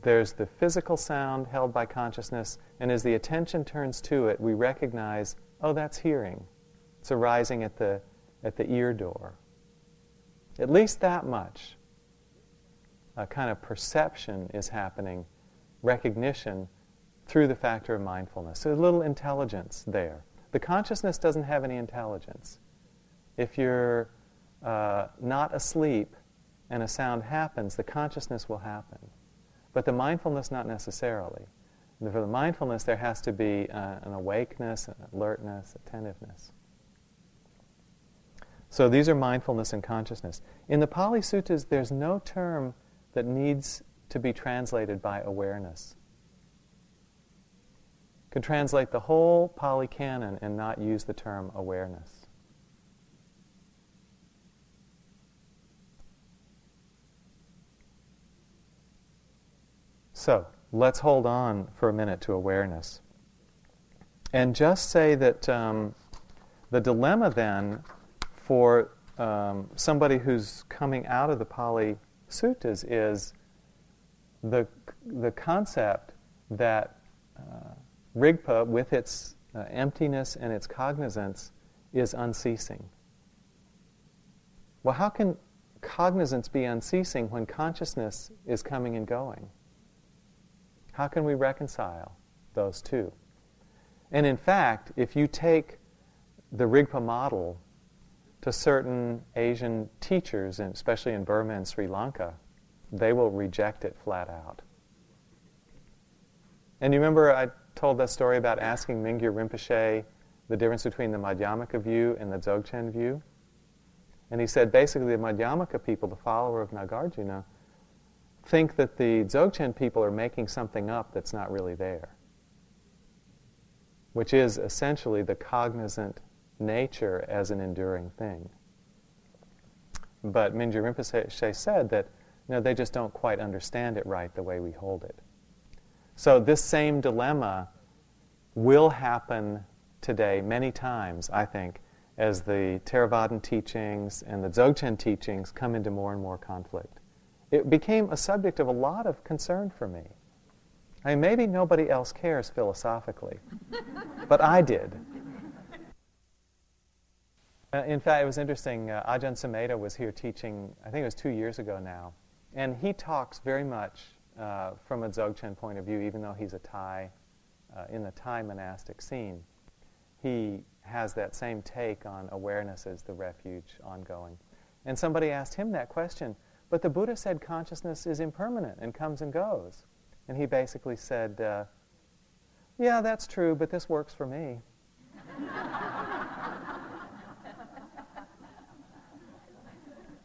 Speaker 1: There's the physical sound held by consciousness, and as the attention turns to it, we recognize, oh, that's hearing. It's arising at the, at the ear door. At least that much. A kind of perception is happening, recognition, through the factor of mindfulness. So a little intelligence there. The consciousness doesn't have any intelligence. If you're uh, not asleep and a sound happens, the consciousness will happen. But the mindfulness, not necessarily. And for the mindfulness, there has to be uh, an awakeness, an alertness, attentiveness. So these are mindfulness and consciousness. In the Pali Suttas, there's no term that needs to be translated by awareness. Could translate the whole Pali Canon and not use the term awareness. So let's hold on for a minute to awareness. And just say that um, the dilemma then for um, somebody who's coming out of the Pali Suttas is the, the concept that uh, Rigpa, with its uh, emptiness and its cognizance, is unceasing. Well, how can cognizance be unceasing when consciousness is coming and going? How can we reconcile those two? And in fact, if you take the Rigpa model to certain Asian teachers, especially in Burma and Sri Lanka, they will reject it flat out. And you remember I told that story about asking Mingyur Rinpoche the difference between the Madhyamaka view and the Dzogchen view? And he said basically the Madhyamaka people, the follower of Nagarjuna, think that the Dzogchen people are making something up that's not really there, which is essentially the cognizant nature as an enduring thing. But Mingyur Rinpoche said that know, they just don't quite understand it right the way we hold it. So this same dilemma will happen today many times, I think, as the Theravadan teachings and the Dzogchen teachings come into more and more conflict. It became a subject of a lot of concern for me. I mean, maybe nobody else cares philosophically, but I did. Uh, in fact, it was interesting. Uh, Ajahn Sumedho was here teaching, I think it was two years ago now, and he talks very much uh, from a Dzogchen point of view, even though he's a Thai, uh, in the Thai monastic scene. He has that same take on awareness as the refuge ongoing. And somebody asked him that question, but the Buddha said consciousness is impermanent and comes and goes. And he basically said, uh, Yeah, that's true, but this works for me.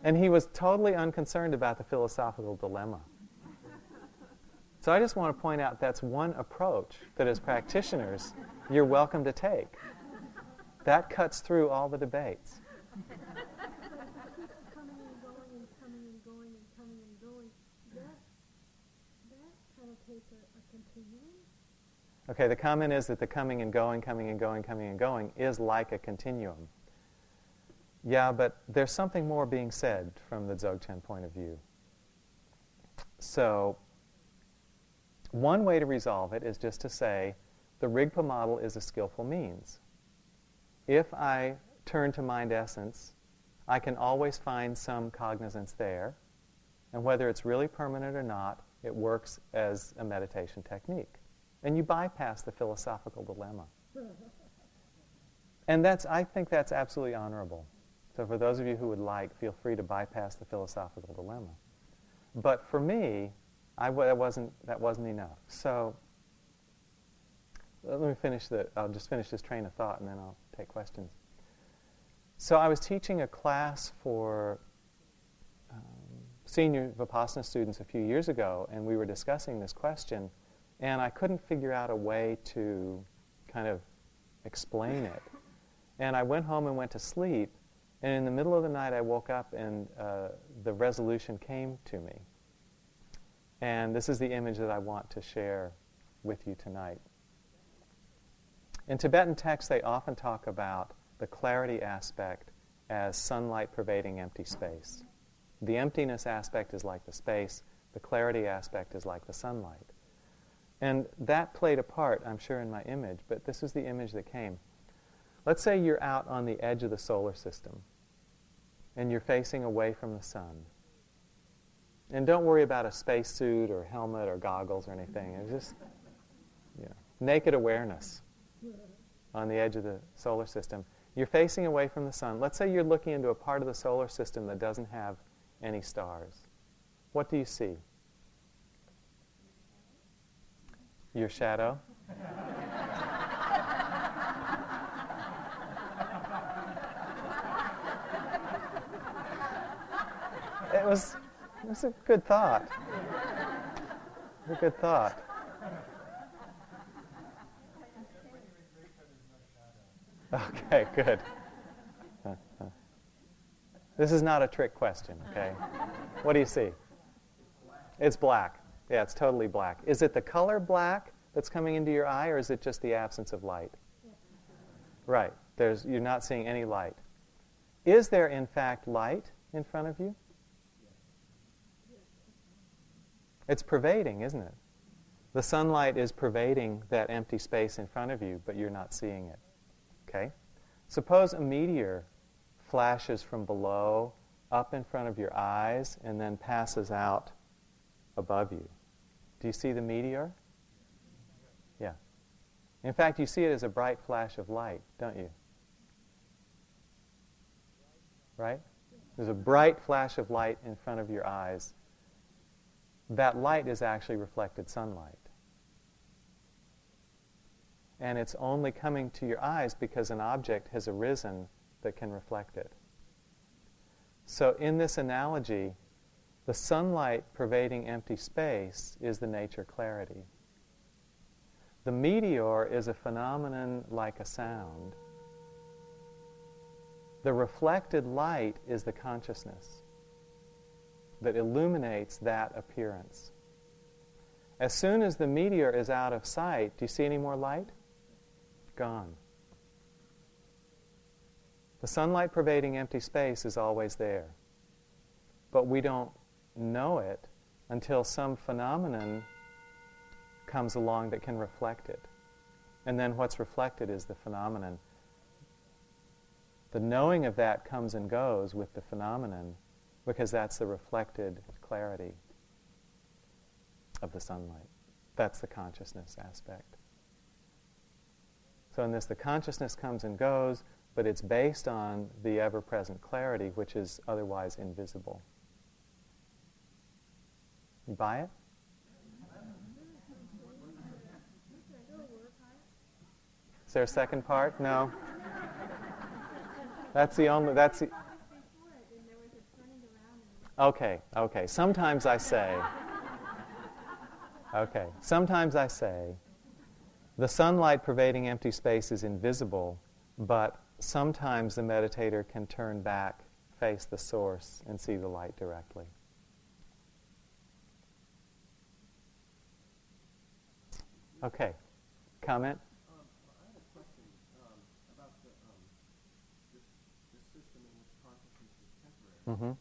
Speaker 1: And he was totally unconcerned about the philosophical dilemma. So I just want to point out that's one approach that as practitioners you're welcome to take. That cuts through all the debates. Okay, the comment is that the coming and going, coming and going, coming and going is like a continuum. Yeah, but there's something more being said from the Dzogchen point of view. So, one way to resolve it is just to say the Rigpa model is a skillful means. If I turn to mind essence, I can always find some cognizance there, and whether it's really permanent or not, it works as a meditation technique. And you bypass the philosophical dilemma. And that's, I think that's absolutely honorable. So for those of you who would like, feel free to bypass the philosophical dilemma. But for me, I, that, wasn't, that wasn't enough. So let me finish the, I'll just finish this train of thought and then I'll take questions. So I was teaching a class for um, senior Vipassana students a few years ago, and we were discussing this question, and I couldn't figure out a way to kind of explain it. And I went home and went to sleep, and in the middle of the night, I woke up and uh, the resolution came to me. And this is the image that I want to share with you tonight. In Tibetan texts, they often talk about the clarity aspect as sunlight pervading empty space. The emptiness aspect is like the space, the clarity aspect is like the sunlight. And that played a part, I'm sure, in my image, but this is the image that came. Let's say you're out on the edge of the solar system and you're facing away from the sun. And don't worry about a spacesuit or helmet or goggles or anything. It's just know, naked awareness on the edge of the solar system. You're facing away from the sun. Let's say you're looking into a part of the solar system that doesn't have any stars. What do you see? Your shadow? it was, was a good thought. A good thought. Okay, good. This is not a trick question, okay? What do you see? It's black. Yeah, it's totally black. Is it the color black that's coming into your eye, or is it just the absence of light? Right. There's, you're not seeing any light. Is there, in fact, light in front of you? It's pervading, isn't it? The sunlight is pervading that empty space in front of you, but you're not seeing it. Okay? Suppose a meteor flashes from below up in front of your eyes and then passes out above you. Do you see the meteor? Yeah. In fact, you see it as a bright flash of light, don't you? Right? There's a bright flash of light in front of your eyes. That light is actually reflected sunlight. And it's only coming to your eyes because an object has arisen that can reflect it. So, in this analogy, the sunlight pervading empty space is the nature clarity. The meteor is a phenomenon like a sound. The reflected light is the consciousness that illuminates that appearance. As soon as the meteor is out of sight, do you see any more light? Gone. The sunlight pervading empty space is always there. But we don't know it until some phenomenon comes along that can reflect it. And then what's reflected is the phenomenon. The knowing of that comes and goes with the phenomenon because that's the reflected clarity of the sunlight. That's the consciousness aspect. So in this, the consciousness comes and goes, but it's based on the ever present clarity, which is otherwise invisible. You buy it? Is there a second part? No. That's the only. That's the. Okay, okay. Sometimes I say. Okay. Sometimes I say, the sunlight pervading empty space is invisible, but sometimes the meditator can turn back, face the source, and see the light directly. Okay. Comment?
Speaker 4: Um,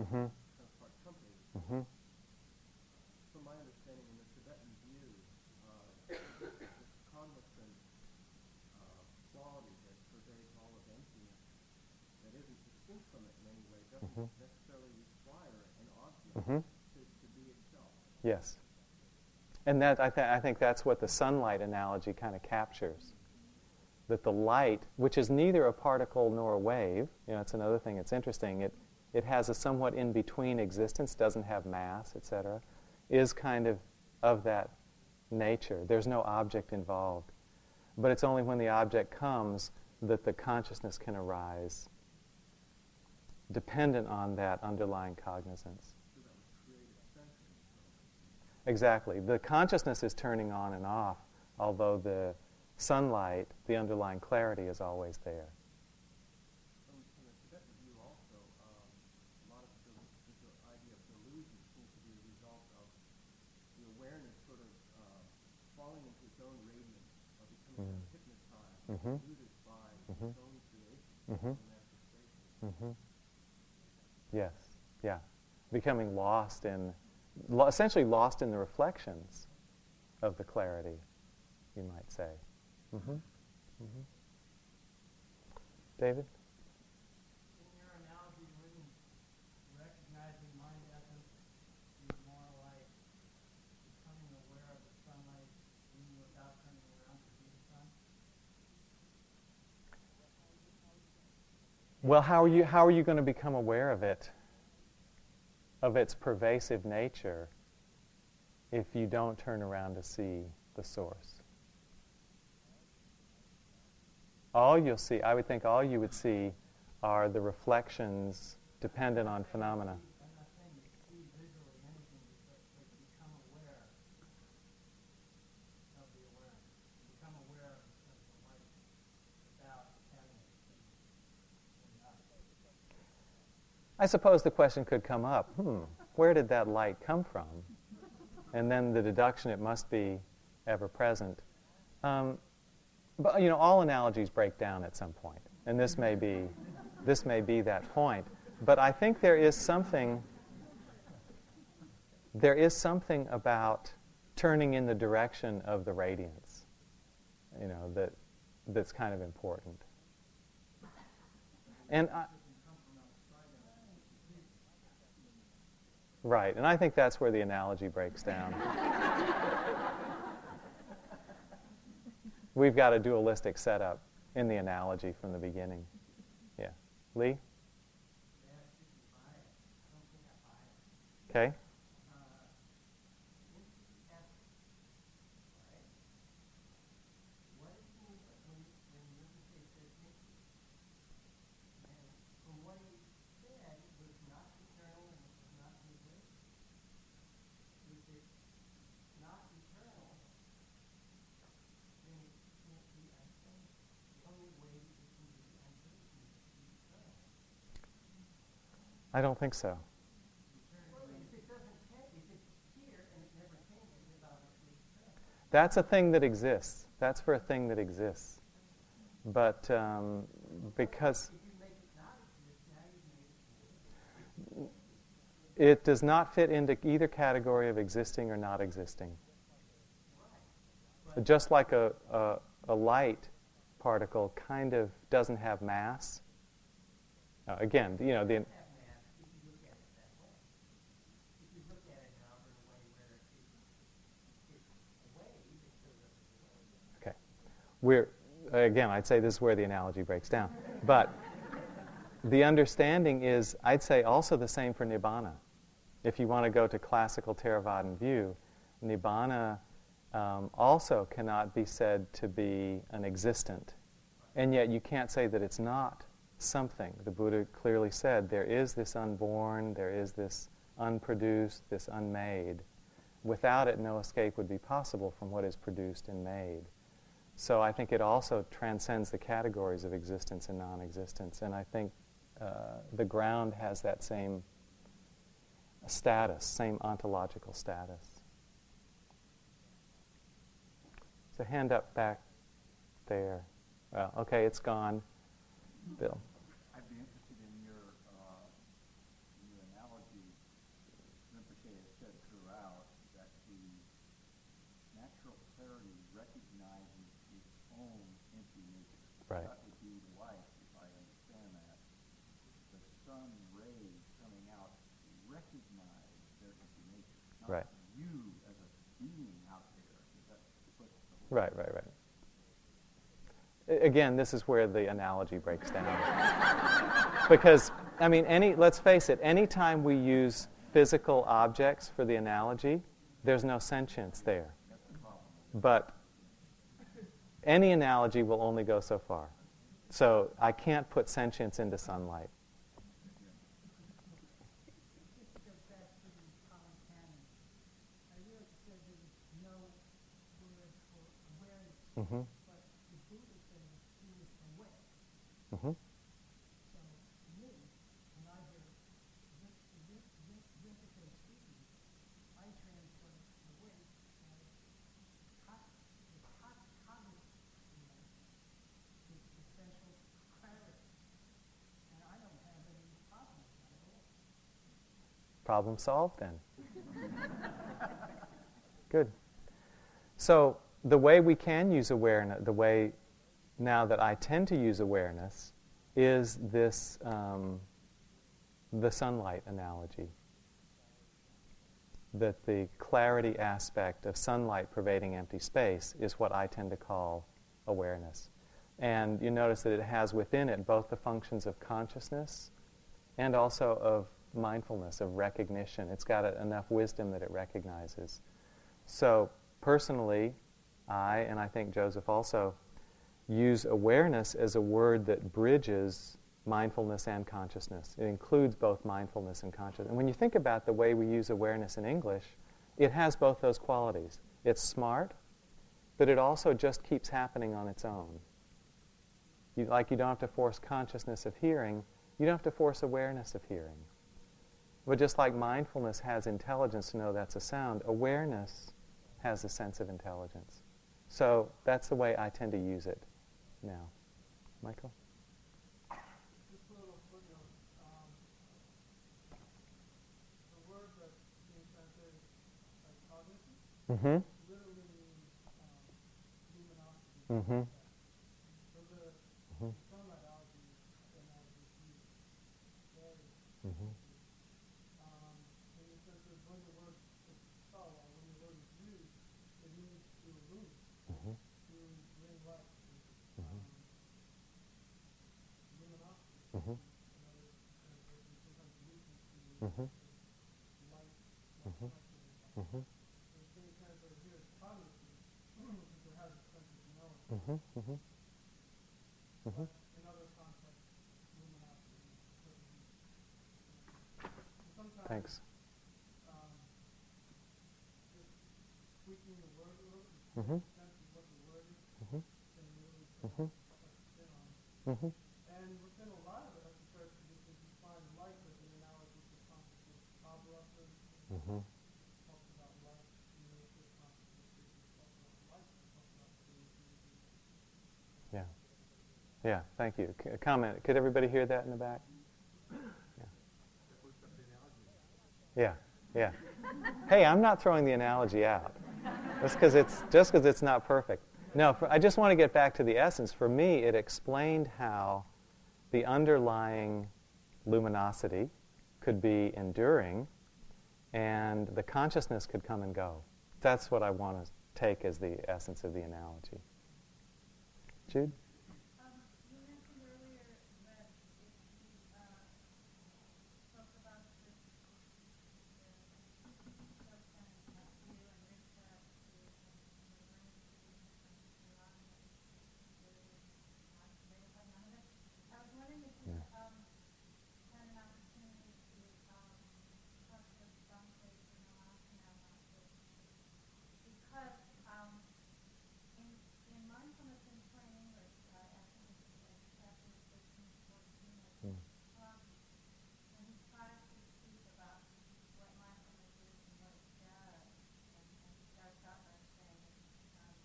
Speaker 1: Mm-hmm.
Speaker 4: kind of part company.
Speaker 1: Mm-hmm.
Speaker 4: From my understanding, in the Tibetan view, uh, this convalescent uh, quality that pervades all of emptiness, that isn't distinct from it in any way, doesn't
Speaker 1: Mhm.
Speaker 4: necessarily require an object
Speaker 1: Mm-hmm.
Speaker 4: to, to be itself.
Speaker 1: Yes. And that I, th- I think that's what the sunlight analogy kind of captures. That the light, which is neither a particle nor a wave, you know, that's another thing that's interesting. It, it has a somewhat in between existence, doesn't have mass, etc., is kind of of that nature. There's no object involved. But it's only when the object comes that the consciousness can arise, dependent on that underlying cognizance.
Speaker 4: So that would create a sense of itself.
Speaker 1: Exactly. The consciousness is turning on and off, although the sunlight, the underlying clarity, is always there.
Speaker 4: From, from Tibetan view also, um, a lot of the, the idea of delusion seems to be a result of the awareness sort of uh, falling into its own radiance or becoming
Speaker 1: Mm.
Speaker 4: hypnotized,
Speaker 1: Mhm.
Speaker 4: deluded by
Speaker 1: Mhm.
Speaker 4: its own creation,
Speaker 1: Mhm.
Speaker 4: its own manifestation.
Speaker 1: hmm Yes. Yeah. Becoming lost in, lo- essentially lost in the reflections of the clarity, you might say. hmm hmm David?
Speaker 3: In your analogy, wouldn't recognizing mind essence be more like becoming aware of the sunlight even without turning around to see the sun?
Speaker 1: Well, how are you, how are you going to become aware of it, of its pervasive nature, if you don't turn around to see the source. All you'll see, I would think all you would see are the reflections dependent on phenomena.
Speaker 3: I'm not saying you see visually anything, but, but you become aware of the awareness. You become aware of, of the light without having it in, in us.
Speaker 1: I suppose the question could come up hmm, where did that light come from? And then the deduction, it must be ever present. Um, but you know, all analogies break down at some point, and this may be, this may be that point. But I think there is something, there is something about turning in the direction of the radiance, you know, that that's kind of important. And Right, and I think that's where the analogy breaks down. We've got a dualistic setup in the analogy from the beginning. Yeah. Lee? Okay.
Speaker 3: What does he mean by when, when Rinpoche says Mickey? And from what he said, it was not eternal and it was not new If it's not eternal, then it can't be unchanged. The only way that it can be unchanged is to be eternal.
Speaker 1: I don't think so. That's a thing that exists. That's for a thing that exists. But um, because
Speaker 3: it
Speaker 1: does not fit into either category of existing or not existing. Just like a, a, a light particle kind of doesn't have mass. Uh, again, you know, the,
Speaker 3: have mass if you look at it that way. If you look at it, however, in a way where it, it's a wave, it shows up as a wave.
Speaker 1: Okay. We're, again, I'd say this is where the analogy breaks down. But the understanding is, I'd say, also the same for Nibbana. If you want to go to classical Theravadan view, Nibbana um, also cannot be said to be an existent. And yet you can't say that it's not something. The Buddha clearly said there is this unborn, there is this unproduced, this unmade. Without it, no escape would be possible from what is produced and made. So I think it also transcends the categories of existence and non existence. And I think uh, the ground has that same status, same ontological status. So, hand up back there. Well, okay, it's gone. Bill.
Speaker 5: I'd be interested in your, uh, in your analogy. Rinpoche has said throughout that the natural clarity recognizes its own empty nature.
Speaker 1: Right.
Speaker 5: That would be like, if I understand that, the sun rays coming out recognize their empty nature. Not
Speaker 1: Right.
Speaker 5: you as a being out there. Is that what the whole
Speaker 1: Right, right, right. Again, this is where the analogy breaks down. because, I mean, any, let's face it, anytime we use physical objects for the analogy, there's no sentience there. But any analogy will only go so far. So I can't put sentience into sunlight.
Speaker 2: This goes back to the common canon. I realize it says there is no word for awareness,
Speaker 1: Mm-hmm.
Speaker 2: but the Buddha says he was aware.
Speaker 1: Mm-hmm.
Speaker 2: So, to me, when I hear Rin- Rin- Rin- Rinpoche speaking, I translate awake as co- the co- cognitive, you know, this essential clarity. And I don't have any problem with that at all.
Speaker 1: Problem solved then. Good. So the way we can use awareness, the way now that I tend to use awareness, is this um, the sunlight analogy. That the clarity aspect of sunlight pervading empty space is what I tend to call awareness. And you notice that it has within it both the functions of consciousness and also of mindfulness, of recognition. It's got enough wisdom that it recognizes. So, personally, I, and I think Joseph also, use awareness as a word that bridges mindfulness and consciousness. It includes both mindfulness and consciousness. And when you think about the way we use awareness in English, it has both those qualities. It's smart, but it also just keeps happening on its own. You, like you don't have to force consciousness of hearing, you don't have to force awareness of hearing. But just like mindfulness has intelligence to know that's a sound, awareness has a sense of intelligence. So that's the way I tend to use it now. Michael?
Speaker 4: Just a little footnote. Um, the word that's being translated as cognition
Speaker 1: Mm-hmm.
Speaker 4: literally means um, luminosity.
Speaker 1: Mm-hmm.
Speaker 4: So the
Speaker 1: Mhm.
Speaker 4: sunlight algae analogy is used very
Speaker 1: Mm-hmm.
Speaker 4: um, in the sense that when the word is sawa, when the word is used, it means to illumine,
Speaker 1: Mm-hmm.
Speaker 4: to bring light,
Speaker 1: Mhm.
Speaker 4: um, luminosity.
Speaker 1: Mhm.
Speaker 4: In other translations, sometimes lucency,
Speaker 1: Mhm.
Speaker 4: light,
Speaker 1: Mhm.
Speaker 4: light, light.
Speaker 1: Mm-hmm.
Speaker 4: It's being translated here as cognitive, because it has a sense of knowing.
Speaker 1: Mm-hmm. Mm-hmm. Mm-hmm.
Speaker 4: But in other
Speaker 1: Thanks.
Speaker 4: um, just tweaking the word a little,
Speaker 1: Mhm.
Speaker 4: the sense of what the word is,
Speaker 1: Mhm.
Speaker 4: can really put
Speaker 1: Mhm.
Speaker 4: a spin on it.
Speaker 1: Mm-hmm.
Speaker 4: And within a lot of it, I compare it to this, is you find light as an analogy to consciousness. Bob Ruffin
Speaker 1: Mm-hmm.
Speaker 4: talks about light, you know, with consciousness, he talks about light, he talks about creativity.
Speaker 1: Yeah. Yeah, thank you. Comment. Could everybody hear that in the back? Yeah. Yeah, yeah. Hey, I'm not throwing the analogy out. Just because it's just because it's not perfect. No, for, I just want to get back to the essence. For me, it explained how the underlying luminosity could be enduring, and the consciousness could come and go. That's what I want to take as the essence of the analogy. Jude.
Speaker 6: Um, you mentioned earlier that if you, uh, talked about this, the person that you and Rita to, and the learning to and Iran, not they have none of it. I was wondering if you,
Speaker 1: Yeah.
Speaker 6: um, had an opportunity to, um, talk to Bhante in Alaska about this. Because, um, in, in mindfulness in plain English, uh, I think it's like chapter thirteen, fourteen, I think, um, when he tries to speak about what mindfulness is and what it does, and, and he starts out by saying it's, um,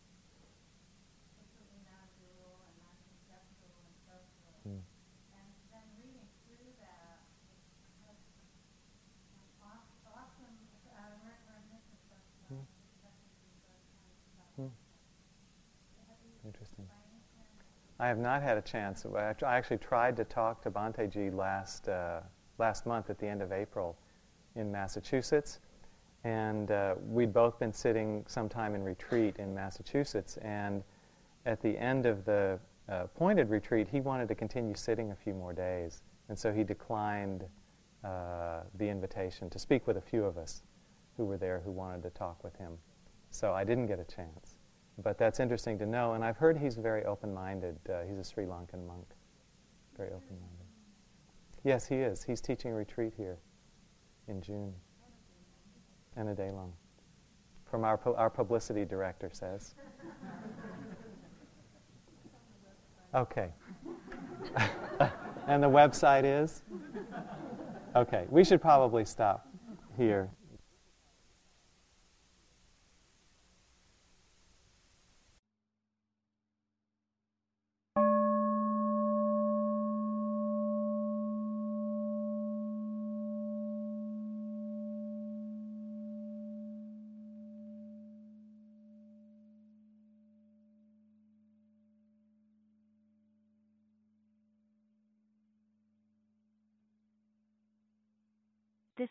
Speaker 6: completely non-dual and non-conceptual and so forth.
Speaker 1: Mm.
Speaker 6: And then reading through that, it has an aw- awesome, uh, we're, we're missing some, uh,
Speaker 1: Hmm.
Speaker 6: discussions with those kinds of stuff.
Speaker 1: Hmm.
Speaker 6: Have you,
Speaker 1: Interesting.
Speaker 6: by any chance,
Speaker 1: I have not had a chance. I actually tried to talk to Bhante G last, uh, last month at the end of April in Massachusetts. And uh, we'd both been sitting sometime in retreat in Massachusetts. And at the end of the uh, appointed retreat, he wanted to continue sitting a few more days. And so he declined uh, the invitation to speak with a few of us who were there who wanted to talk with him. So I didn't get a chance. But that's interesting to know. And I've heard he's very open minded. Uh, he's a Sri Lankan monk. Very open minded. Yes, he is. He's teaching a retreat here in June. And a day long. From our, pu- our publicity director says. Okay. and the website is? Okay, we should probably stop here.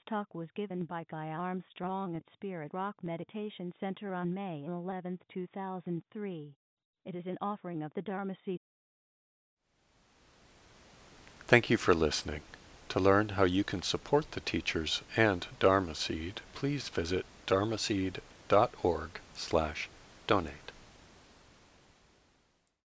Speaker 7: Talk was given by Guy Armstrong at Spirit Rock Meditation Center on May 11, 2003. It is an offering of the Dharma Seed.
Speaker 8: Thank you for listening. To learn how you can support the teachers and Dharma Seed, please visit dharma dharmaseed.org slash donate.